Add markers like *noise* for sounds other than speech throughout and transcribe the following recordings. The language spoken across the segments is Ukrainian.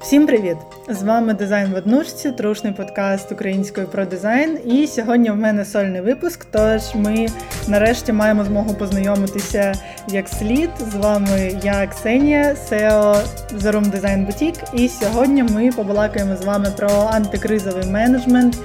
Всім привіт! З вами дизайн в однушці, трушний подкаст української про дизайн. І сьогодні в мене сольний випуск. Тож ми нарешті маємо змогу познайомитися як слід. З вами я, Ксенія, SEO The Room Design Boutique. І сьогодні ми побалакаємо з вами про антикризовий менеджмент.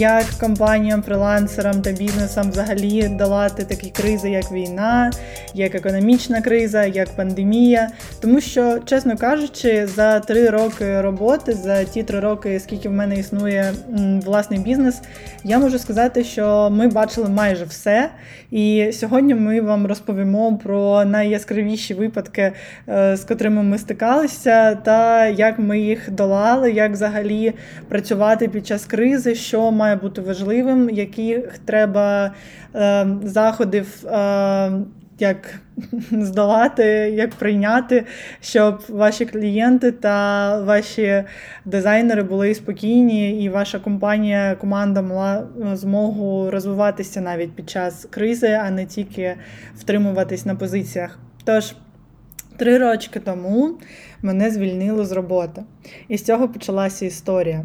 Як компаніям, фрилансерам та бізнесам взагалі долати такі кризи, як війна, як економічна криза, як пандемія. Тому що, чесно кажучи, за три роки роботи, за ті три роки, скільки в мене існує власний бізнес, я можу сказати, що ми бачили майже все. І сьогодні ми вам розповімо про найяскравіші випадки, е, з котрими ми стикалися, та як ми їх долали, як взагалі працювати під час кризи, що має бути важливим, яких треба е, заходів. Е, як *laughs* здолати, як прийняти, щоб ваші клієнти та ваші дизайнери були спокійні, і ваша компанія, команда мала е, змогу розвиватися навіть під час кризи, а не тільки втримуватись на позиціях. Тож, три рочки тому мене звільнили з роботи. І з цього почалася історія.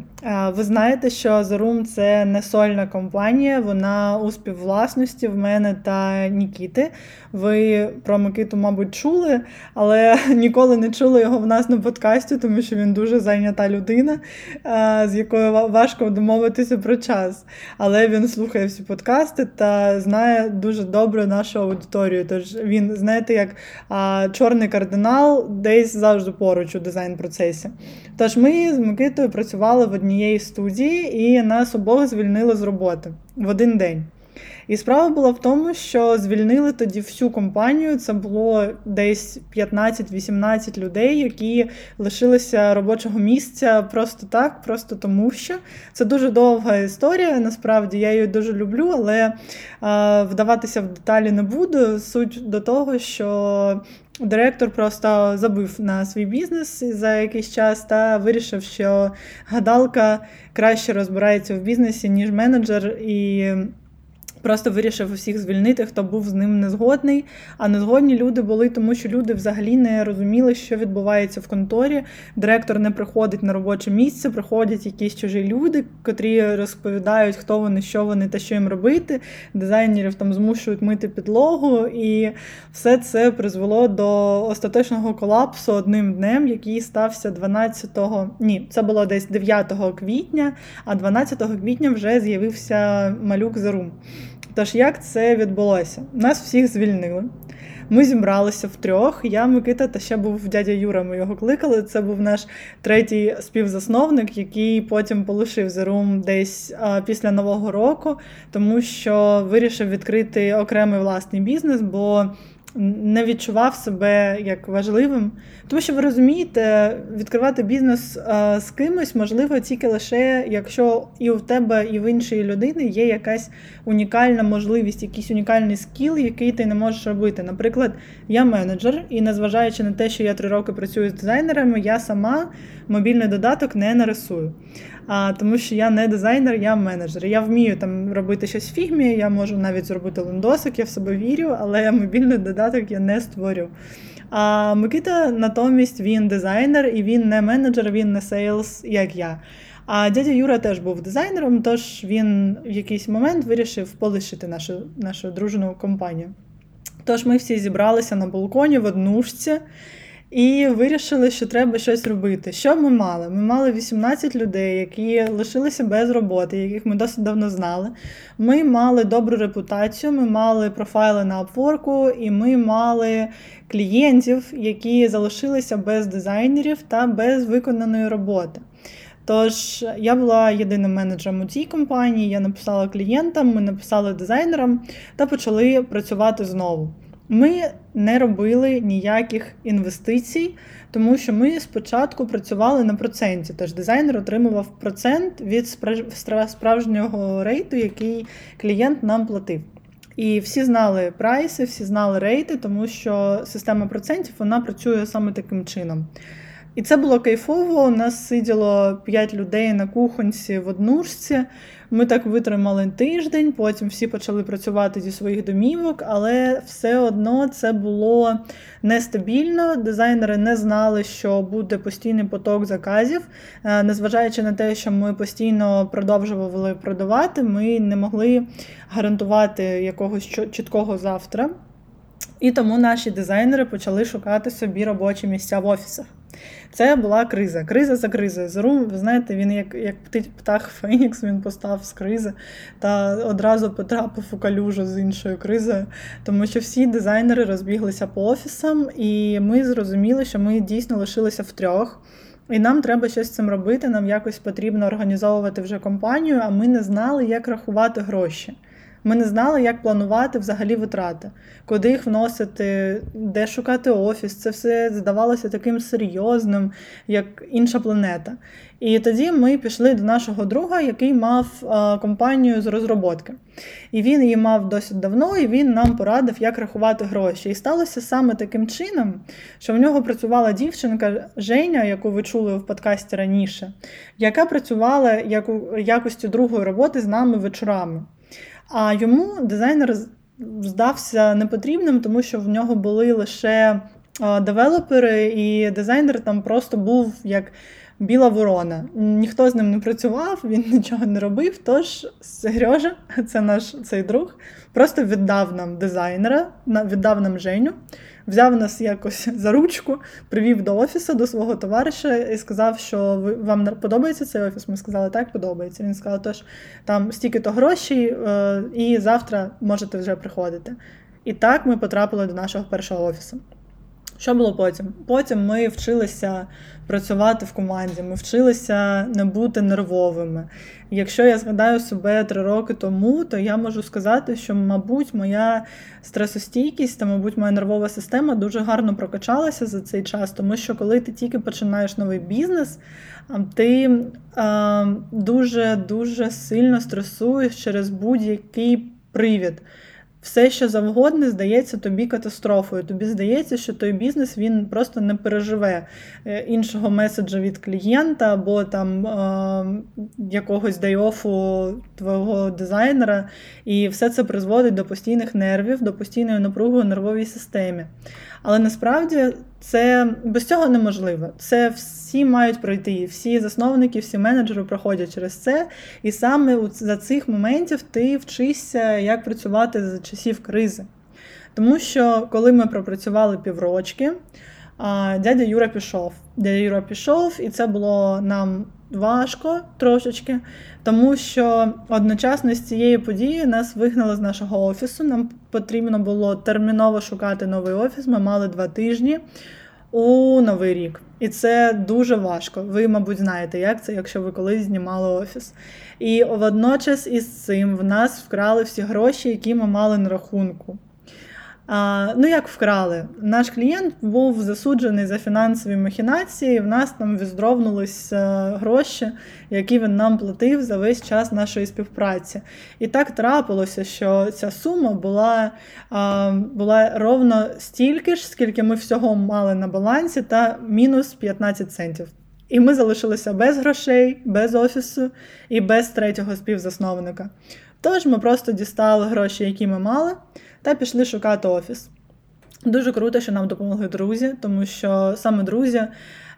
Ви знаєте, що The Room – це не сольна компанія, вона у співвласності в мене та Нікіти. Ви про Микиту, мабуть, чули, але *laughs* ніколи не чули його в нас на подкасті, тому що він дуже зайнята людина, з якою важко домовитися про час. Але він слухає всі подкасти та знає дуже добре нашу аудиторію. Тож він, знаєте, як чорний кардинал десь завжди поруч у дизайн-процесі. Тож ми з Микитою працювали в однієї студії, і нас обох звільнили з роботи в один день. І справа була в тому, що звільнили тоді всю компанію. Це було десь 15-18 людей, які лишилися робочого місця просто так, просто тому що це дуже довга історія. Насправді я її дуже люблю, але а, вдаватися в деталі не буду. Суть до того, що. Директор просто забив на свій бізнес за якийсь час та вирішив, що гадалка краще розбирається в бізнесі, ніж менеджер, і Просто вирішив усіх звільнити, хто був з ним незгодний. А незгодні люди були, тому що люди взагалі не розуміли, що відбувається в конторі. Директор не приходить на робоче місце, приходять якісь чужі люди, котрі розповідають, хто вони, що вони та що їм робити. Дизайнерів там змушують мити підлогу, і все це призвело до остаточного колапсу одним днем, який стався 12-го, ні, це було десь 9 квітня, а 12 квітня вже з'явився малюк Зарум. Тож, як це відбулося? Нас всіх звільнили. Ми зібралися втрьох. Я, Микита, та ще був дядя Юра. Ми його кликали. Це був наш третій співзасновник, який потім полишив Room десь а, після нового року, тому що вирішив відкрити окремий власний бізнес. бо не відчував себе як важливим. Тому що ви розумієте, відкривати бізнес е, з кимось можливо тільки лише, якщо і у тебе, і в іншої людини є якась унікальна можливість, якийсь унікальний скіл, який ти не можеш робити. Наприклад, я менеджер, і незважаючи на те, що я три роки працюю з дизайнерами, я сама мобільний додаток не нарисую. А, Тому що я не дизайнер, я менеджер. Я вмію там робити щось в фігмі, я можу навіть зробити лендосик, я в себе вірю, але *laughs* мобільний додаток я не створю. А Микита натомість він дизайнер і він не менеджер, він не сейлс, як я. А дядя Юра теж був дизайнером, тож він в якийсь момент вирішив полишити нашу нашу дружну компанію. Тож ми всі зібралися на балконі в однушці. І вирішили, що треба щось робити. Що ми мали? Ми мали 18 людей, які лишилися без роботи, яких ми досить давно знали. Ми мали добру репутацію, ми мали профайли на Upwork, і ми мали клієнтів, які залишилися без дизайнерів та без виконаної роботи. Тож я була єдиним менеджером у цій компанії, я написала клієнтам, ми написали дизайнерам та почали працювати знову. Ми не робили ніяких інвестицій, тому що ми спочатку працювали на проценті. Тож дизайнер отримував процент від справжнього рейту, який клієнт нам платив. І всі знали прайси, всі знали рейти, тому що система процентів вона працює саме таким чином. І це було кайфово. У нас сиділо 5 людей на кухонці в однушці. Ми так витримали тиждень, потім всі почали працювати зі своїх домівок, але все одно це було нестабільно. Дизайнери не знали, що буде постійний поток заказів. Е, незважаючи на те, що ми постійно продовжували продавати, ми не могли гарантувати якогось чіткого завтра. І тому наші дизайнери почали шукати собі робочі місця в офісах. Це була криза. Криза за кризою. Зарум, ви знаєте, він як як птах Фенікс, він постав з кризи та одразу потрапив у калюжу з іншою кризою, тому що всі дизайнери розбіглися по офісам, і ми зрозуміли, що ми дійсно лишилися в трьох. І нам треба щось з цим робити. Нам якось потрібно організовувати вже компанію, а ми не знали, як рахувати гроші. Ми не знали, як планувати взагалі витрати, куди їх вносити, де шукати офіс. Це все здавалося таким серйозним, як інша планета. І тоді ми пішли до нашого друга, який мав компанію з розробки. І він її мав досить давно, і він нам порадив, як рахувати гроші. І сталося саме таким чином, що в нього працювала дівчинка Женя, яку ви чули в подкасті раніше, яка працювала як у якості другої роботи з нами вечорами. А йому дизайнер здався непотрібним, тому що в нього були лише девелопери, і дизайнер там просто був як біла ворона. Ніхто з ним не працював, він *laughs* нічого не робив. Тож Сережа, це наш цей друг, просто віддав нам дизайнера, віддав нам Женю взяв нас якось за ручку, привів до офісу до свого товариша і сказав, що вам подобається цей офіс. Ми сказали, так подобається. Він сказав, тож там стільки-то грошей, е, і завтра можете вже приходити. І так ми потрапили до нашого першого офісу. Що було потім? Потім ми вчилися працювати в команді, ми вчилися не бути нервовими. Якщо я згадаю себе три роки тому, то я можу сказати, що, мабуть, моя стресостійкість та, мабуть, моя нервова система дуже гарно прокачалася за цей час, тому що коли ти тільки починаєш новий бізнес, ти дуже дуже сильно стресуєш через будь-який привід все, що завгодно, здається тобі катастрофою. Тобі здається, що той бізнес він просто не переживе е, іншого меседжа від клієнта або там е, якогось дайофу твого дизайнера. І все це призводить до постійних нервів, до постійної напруги у нервовій системі. Але насправді це без цього неможливо. Це всі мають пройти. Всі засновники, всі менеджери проходять через це. І саме за цих моментів ти вчишся, як працювати за часів кризи. Тому що коли ми пропрацювали піврочки, дядя Юра пішов. Дядя Юра пішов, і це було нам важко трошечки, тому що одночасно з цією подією нас вигнали з нашого офісу. Нам потрібно було терміново шукати новий офіс. Ми мали два тижні у новий рік. І це дуже важко. Ви, мабуть, знаєте, як це, якщо ви колись знімали офіс. І водночас із цим в нас вкрали всі гроші, які ми мали на рахунку. А, Ну, як вкрали? Наш клієнт був засуджений за фінансові махінації. В нас там відздровнулись гроші, які він нам платив за весь час нашої співпраці. І так трапилося, що ця сума була а, була ровно стільки ж, скільки ми всього мали на балансі, та мінус 15 центів. І ми залишилися без грошей, без офісу і без третього співзасновника. Тож ми просто дістали гроші, які ми мали та пішли шукати офіс. Дуже круто, що нам допомогли друзі, тому що саме друзі.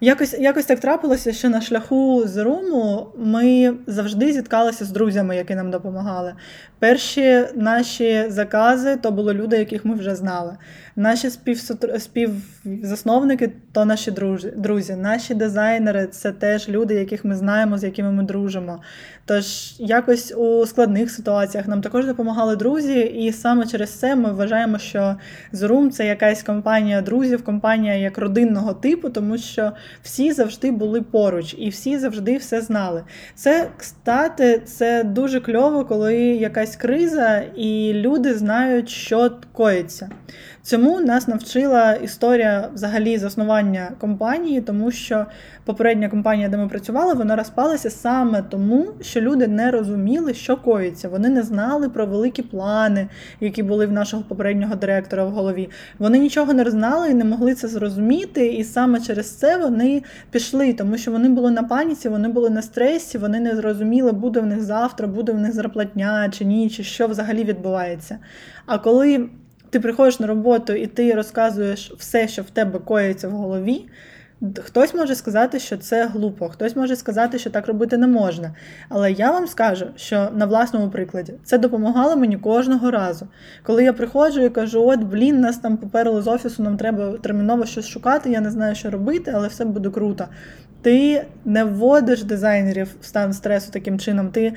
Якось якось так трапилося, що на шляху з Руму ми завжди зіткалися з друзями, які нам допомагали. Перші наші закази то були люди, яких ми вже знали. Наші співзасновники то наші друзі. Наші дизайнери це теж люди, яких ми знаємо, з якими ми дружимо. Тож якось у складних ситуаціях нам також допомагали друзі, і саме через це ми вважаємо, що Zoom – це якась компанія друзів, компанія як родинного типу, тому що всі завжди були поруч і всі завжди все знали. Це, кстати, це дуже кльово, коли якась криза, і люди знають, що коїться. Цьому нас навчила історія взагалі заснування компанії, тому що попередня компанія, де ми працювали, вона розпалася саме тому, що люди не розуміли, що коїться. Вони не знали про великі плани, які були в нашого попереднього директора в голові. Вони нічого не знали і не могли це зрозуміти. І саме через це вони пішли, тому що вони були на паніці, вони були на стресі, вони не зрозуміли, буде в них завтра, буде в них зарплатня чи ні, чи що взагалі відбувається. А коли ти приходиш на роботу і ти розказуєш все, що в тебе коїться в голові. Хтось може сказати, що це глупо, хтось може сказати, що так робити не можна. Але я вам скажу, що на власному прикладі це допомагало мені кожного разу. Коли я приходжу і кажу, от блін, нас там поперли з офісу, нам треба терміново щось шукати, я не знаю, що робити, але все буде круто. Ти не вводиш дизайнерів в стан стресу таким чином. Ти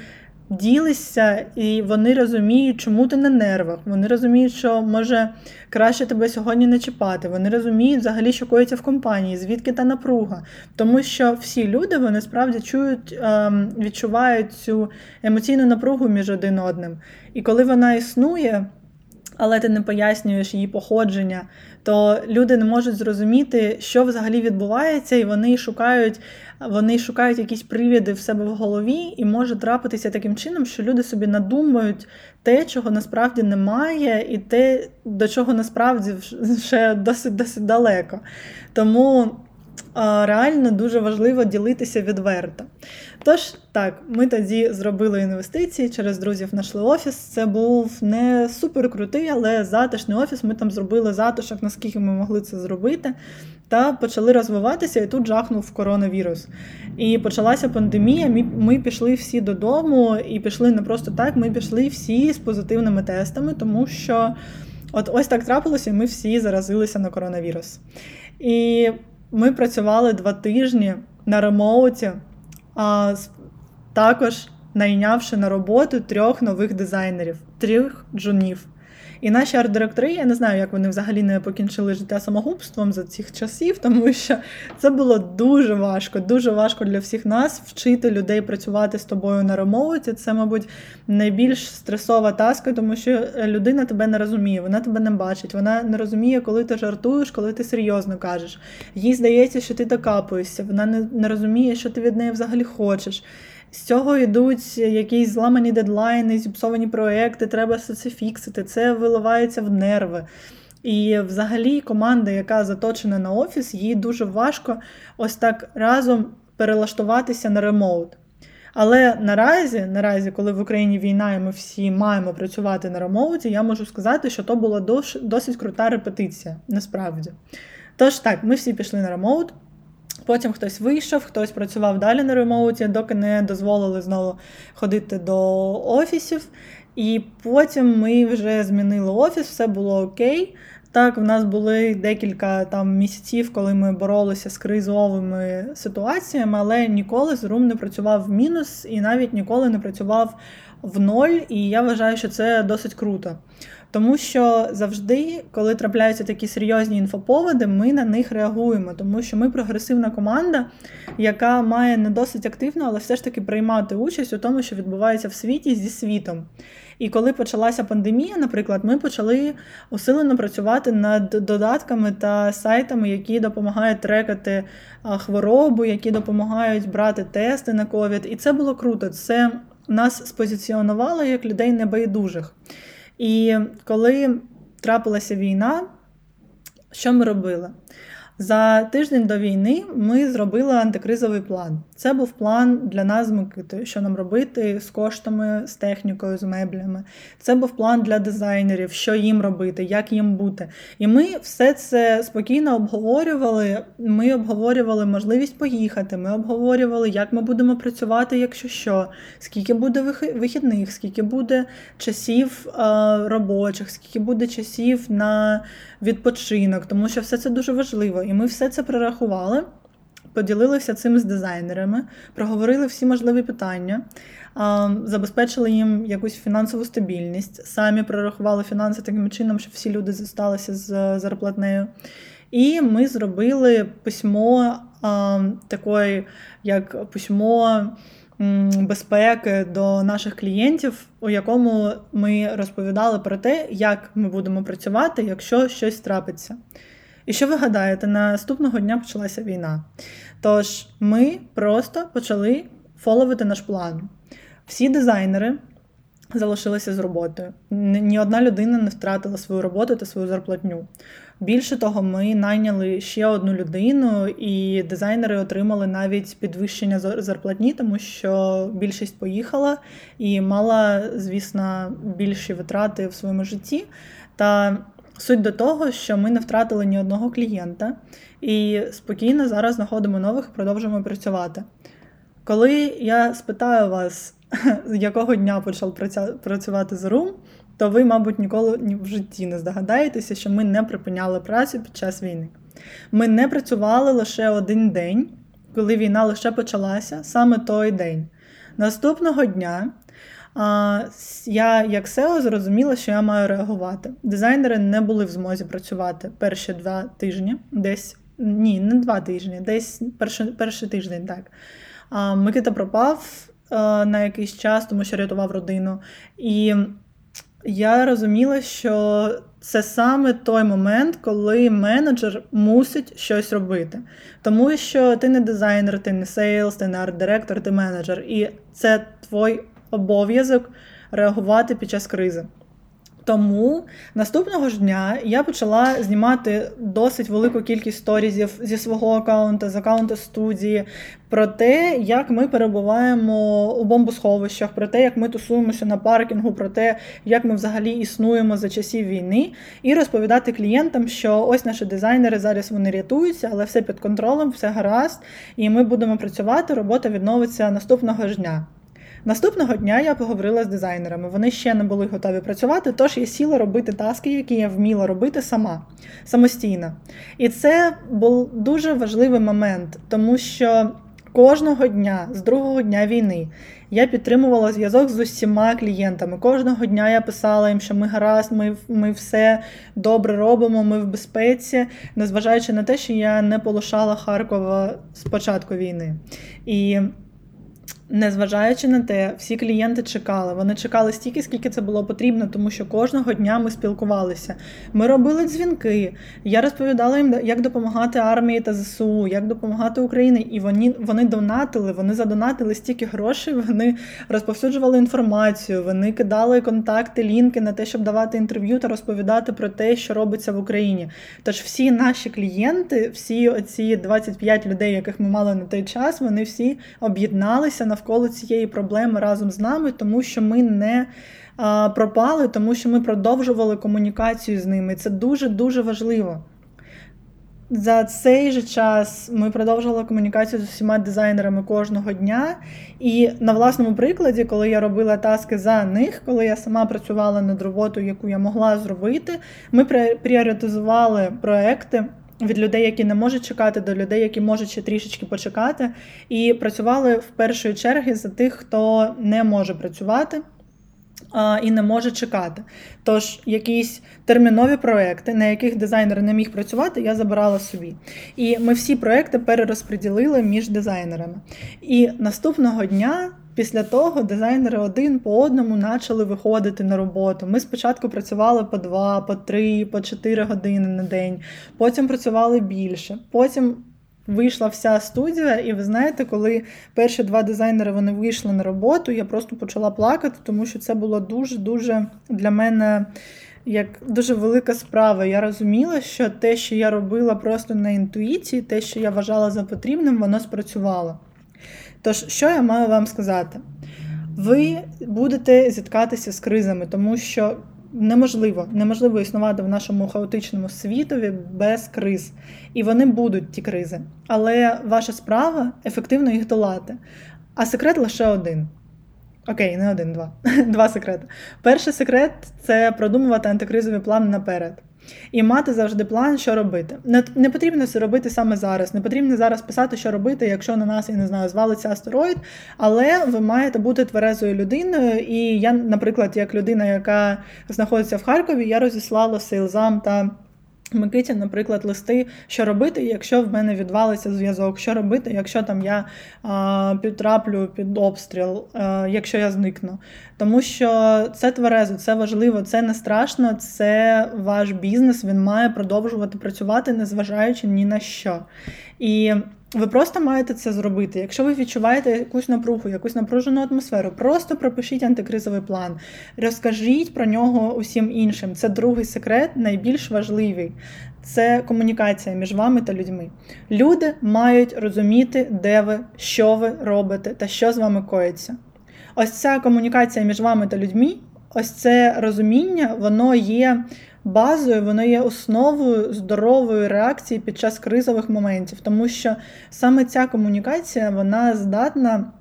ділишся, і вони розуміють, чому ти на нервах. Вони розуміють, що може краще тебе сьогодні не чіпати. Вони розуміють взагалі, що коїться в компанії, звідки та напруга. Тому що всі люди вони справді чують, ем, відчувають цю емоційну напругу між один одним. І коли вона існує але ти не пояснюєш її походження, то люди не можуть зрозуміти, що взагалі відбувається, і вони шукають вони шукають якісь привіди в себе в голові, і може трапитися таким чином, що люди собі надумають те, чого насправді немає, і те, до чого насправді ще досить досить далеко. Тому реально дуже важливо ділитися відверто. Тож, так, ми тоді зробили інвестиції через друзів знайшли офіс. Це був не супер крутий, але затишний офіс. Ми там зробили затишок, наскільки ми могли це зробити, та почали розвиватися, і тут жахнув коронавірус. І почалася пандемія. Ми, ми пішли всі додому, і пішли не просто так, ми пішли всі з позитивними тестами, тому що от ось так трапилося, і ми всі заразилися на коронавірус. І ми працювали два тижні на ремоуті, а також найнявши на роботу трьох нових дизайнерів, трьох джунів. І наші арт-директори, я не знаю, як вони взагалі не покінчили життя самогубством за цих часів, тому що це було дуже важко, дуже важко для всіх нас вчити людей працювати з тобою на ремоуті. Це, мабуть, найбільш стресова таска, тому що людина тебе не розуміє, вона тебе не бачить, вона не розуміє, коли ти жартуєш, коли ти серйозно кажеш. Їй здається, що ти докапуєшся, вона не, не розуміє, що ти від неї взагалі хочеш. З цього йдуть якісь зламані дедлайни, зіпсовані проекти, треба все це фіксити, це виливається в нерви. І взагалі команда, яка заточена на офіс, їй дуже важко ось так разом перелаштуватися на ремоут. Але наразі, наразі, коли в Україні війна, і ми всі маємо працювати на ремоуті, я можу сказати, що то була досить крута репетиція, насправді. Тож так, ми всі пішли на ремоут. Потім хтось вийшов, хтось працював далі на ремоуті, доки не дозволили знову ходити до офісів. І потім ми вже змінили офіс, все було окей. Так, в нас були декілька там місяців, коли ми боролися з кризовими ситуаціями, але ніколи Zoom не працював в мінус і навіть ніколи не працював в ноль. І я вважаю, що це досить круто. Тому що завжди, коли трапляються такі серйозні інфоповоди, ми на них реагуємо, тому що ми прогресивна команда, яка має не досить активно, але все ж таки приймати участь у тому, що відбувається в світі зі світом. І коли почалася пандемія, наприклад, ми почали усилено працювати над додатками та сайтами, які допомагають трекати хворобу, які допомагають брати тести на ковід. І це було круто. Це нас спозиціонувало як людей небайдужих. І коли трапилася війна, що ми робили? За тиждень до війни ми зробили антикризовий план. Це був план для нас з що нам робити з коштами, з технікою, з меблями. Це був план для дизайнерів, що їм робити, як їм бути. І ми все це спокійно обговорювали. Ми обговорювали можливість поїхати. Ми обговорювали, як ми будемо працювати, якщо що, скільки буде вихідних, скільки буде часів робочих, скільки буде часів на відпочинок, тому що все це дуже важливо. І ми все це прорахували, поділилися цим з дизайнерами, проговорили всі можливі питання, забезпечили їм якусь фінансову стабільність, самі прорахували фінанси таким чином, щоб всі люди зосталися з зарплатнею. І ми зробили письмо такої, як письмо безпеки до наших клієнтів, у якому ми розповідали про те, як ми будемо працювати, якщо щось трапиться. І що ви гадаєте, наступного дня почалася війна. Тож ми просто почали фоловити наш план. Всі дизайнери залишилися з роботою. Ні одна людина не втратила свою роботу та свою зарплатню. Більше того, ми найняли ще одну людину, і дизайнери отримали навіть підвищення зарплатні, тому що більшість поїхала і мала, звісно, більші витрати в своєму житті. Та суть до того, що ми не втратили ні одного клієнта і спокійно зараз знаходимо нових і продовжуємо працювати. Коли я спитаю вас, *laughs* з якого дня почав працювати з Room, то ви, мабуть, ніколи в житті не здогадаєтеся, що ми не припиняли працю під час війни. Ми не працювали лише один день, коли війна лише почалася, саме той день. Наступного дня я, як SEO, зрозуміла, що я маю реагувати. Дизайнери не були в змозі працювати перші два тижні, десь ні, не два тижні, десь перший, перший тиждень, так. Микита пропав а, на якийсь час, тому що рятував родину. І я розуміла, що це саме той момент, коли менеджер мусить щось робити. Тому що ти не дизайнер, ти не сейлс, ти не арт-директор, ти менеджер. І це твій обов'язок реагувати під час кризи. Тому наступного ж дня я почала знімати досить велику кількість сторізів зі свого аккаунта, з аккаунту студії, про те, як ми перебуваємо у бомбосховищах, про те, як ми тусуємося на паркінгу, про те, як ми взагалі існуємо за часів війни, і розповідати клієнтам, що ось наші дизайнери зараз вони рятуються, але все під контролем, все гаразд, і ми будемо працювати. Робота відновиться наступного ж дня. Наступного дня я поговорила з дизайнерами. Вони ще не були готові працювати, тож я сіла робити таски, які я вміла робити сама самостійно. І це був дуже важливий момент, тому що кожного дня, з другого дня війни, я підтримувала зв'язок з усіма клієнтами. Кожного дня я писала їм, що ми гаразд, ми ми все добре робимо, ми в безпеці, незважаючи на те, що я не полишала Харкова з початку війни. І Незважаючи на те, всі клієнти чекали. Вони чекали стільки, скільки це було потрібно, тому що кожного дня ми спілкувалися. Ми робили дзвінки. Я розповідала їм, як допомагати армії та ЗСУ, як допомагати Україні. І вони вони донатили, вони задонатили стільки грошей. Вони розповсюджували інформацію, вони кидали контакти, лінки на те, щоб давати інтерв'ю та розповідати про те, що робиться в Україні. Тож всі наші клієнти, всі оці 25 людей, яких ми мали на той час, вони всі об'єдналися на навколо цієї проблеми разом з нами, тому що ми не пропали, тому що ми продовжували комунікацію з ними. Це дуже-дуже важливо. За цей же час ми продовжували комунікацію з усіма дизайнерами кожного дня. І на власному прикладі, коли я робила таски за них, коли я сама працювала над роботою, яку я могла зробити, ми пріоритизували проекти від людей, які не можуть чекати, до людей, які можуть ще трішечки почекати, і працювали в першої черги за тих, хто не може працювати. І не може чекати. Тож, якісь термінові проекти, на яких дизайнер не міг працювати, я забирала собі. І ми всі проекти перерозподілили між дизайнерами. І наступного дня Після того дизайнери один по одному почали виходити на роботу. Ми спочатку працювали по два, по три, по чотири години на день, потім працювали більше. Потім вийшла вся студія, і ви знаєте, коли перші два дизайнери вони вийшли на роботу, я просто почала плакати, тому що це було дуже-дуже для мене. Як дуже велика справа. Я розуміла, що те, що я робила просто на інтуїції, те, що я вважала за потрібним, воно спрацювало. Тож, що я маю вам сказати? Ви будете зіткатися з кризами, тому що неможливо неможливо існувати в нашому хаотичному світові без криз. І вони будуть ті кризи. Але ваша справа ефективно їх долати. А секрет лише один. Окей, не один, два. *laughs* Два секрети. Перший секрет це продумувати антикризові плани наперед. І мати завжди план, що робити. Не потрібно це робити саме зараз. Не потрібно зараз писати, що робити, якщо на нас я не знаю, звалиться астероїд. Але ви маєте бути тверезою людиною. І я, наприклад, як людина, яка знаходиться в Харкові, я розіслала сейлзам та Микиті, наприклад, листи, що робити, якщо в мене відвалиться зв'язок, що робити, якщо там я а, підтраплю під обстріл, а, якщо я зникну. Тому що це тверезо, це важливо, це не страшно, це ваш бізнес, він має продовжувати працювати, незважаючи ні на що. І ви просто маєте це зробити. Якщо ви відчуваєте якусь напругу, якусь напружену атмосферу, просто пропишіть антикризовий план, розкажіть про нього усім іншим. Це другий секрет, найбільш важливий. Це комунікація між вами та людьми. Люди мають розуміти, де ви, що ви робите та що з вами коїться. Ось ця комунікація між вами та людьми, ось це розуміння, воно є базою, воно є основою здорової реакції під час кризових моментів, тому що саме ця комунікація вона здатна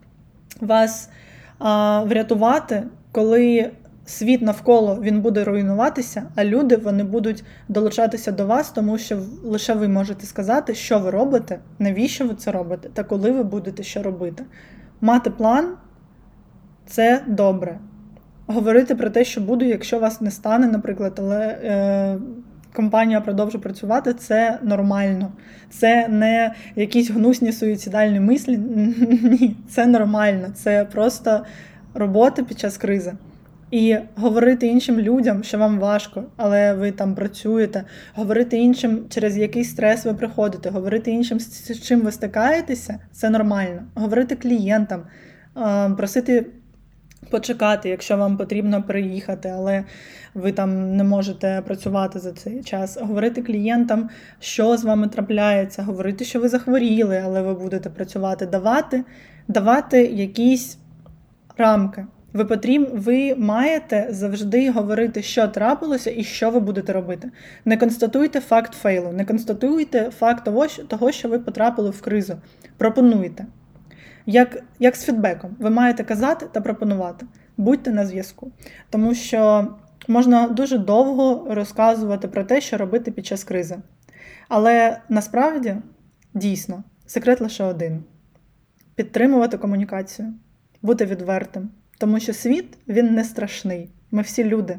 вас а, врятувати, коли світ навколо він буде руйнуватися, а люди вони будуть долучатися до вас, тому що лише ви можете сказати, що ви робите, навіщо ви це робите, та коли ви будете що робити. Мати план це добре говорити про те, що буду, якщо вас не стане, наприклад, але е, компанія продовжує працювати, це нормально. Це не якісь гнусні суїцидальні мислі. *laughs* Ні, це нормально. Це просто робота під час кризи. І говорити іншим людям, що вам важко, але ви там працюєте, говорити іншим, через який стрес ви приходите, говорити іншим, з чим ви стикаєтеся, це нормально. Говорити клієнтам, просити почекати, якщо вам потрібно переїхати, але ви там не можете працювати за цей час. Говорити клієнтам, що з вами трапляється, говорити, що ви захворіли, але ви будете працювати, давати, давати якісь рамки. Ви потріб... ви маєте завжди говорити, що трапилося і що ви будете робити. Не констатуйте факт фейлу, не констатуйте факт того, що ви потрапили в кризу. Пропонуйте як як з фідбеком. Ви маєте казати та пропонувати. Будьте на зв'язку. Тому що можна дуже довго розказувати про те, що робити під час кризи. Але насправді, дійсно, секрет лише один: підтримувати комунікацію, бути відвертим. Тому що світ він не страшний. Ми всі люди.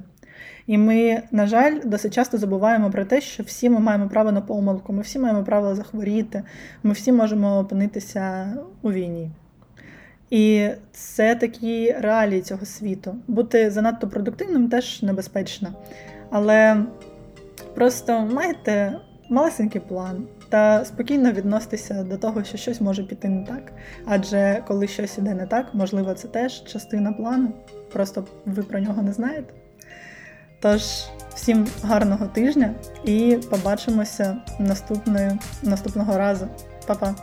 І ми, на жаль, досить часто забуваємо про те, що всі ми маємо право на помилку, ми всі маємо право захворіти, ми всі можемо опинитися у війні. І це такі реалії цього світу. Бути занадто продуктивним теж небезпечно. Але просто майте малесенький план та спокійно відноситися до того, що щось може піти не так. Адже коли щось іде не так, можливо, це теж частина плану. Просто ви про нього не знаєте. Тож, всім гарного тижня і побачимося наступного разу. Па-па!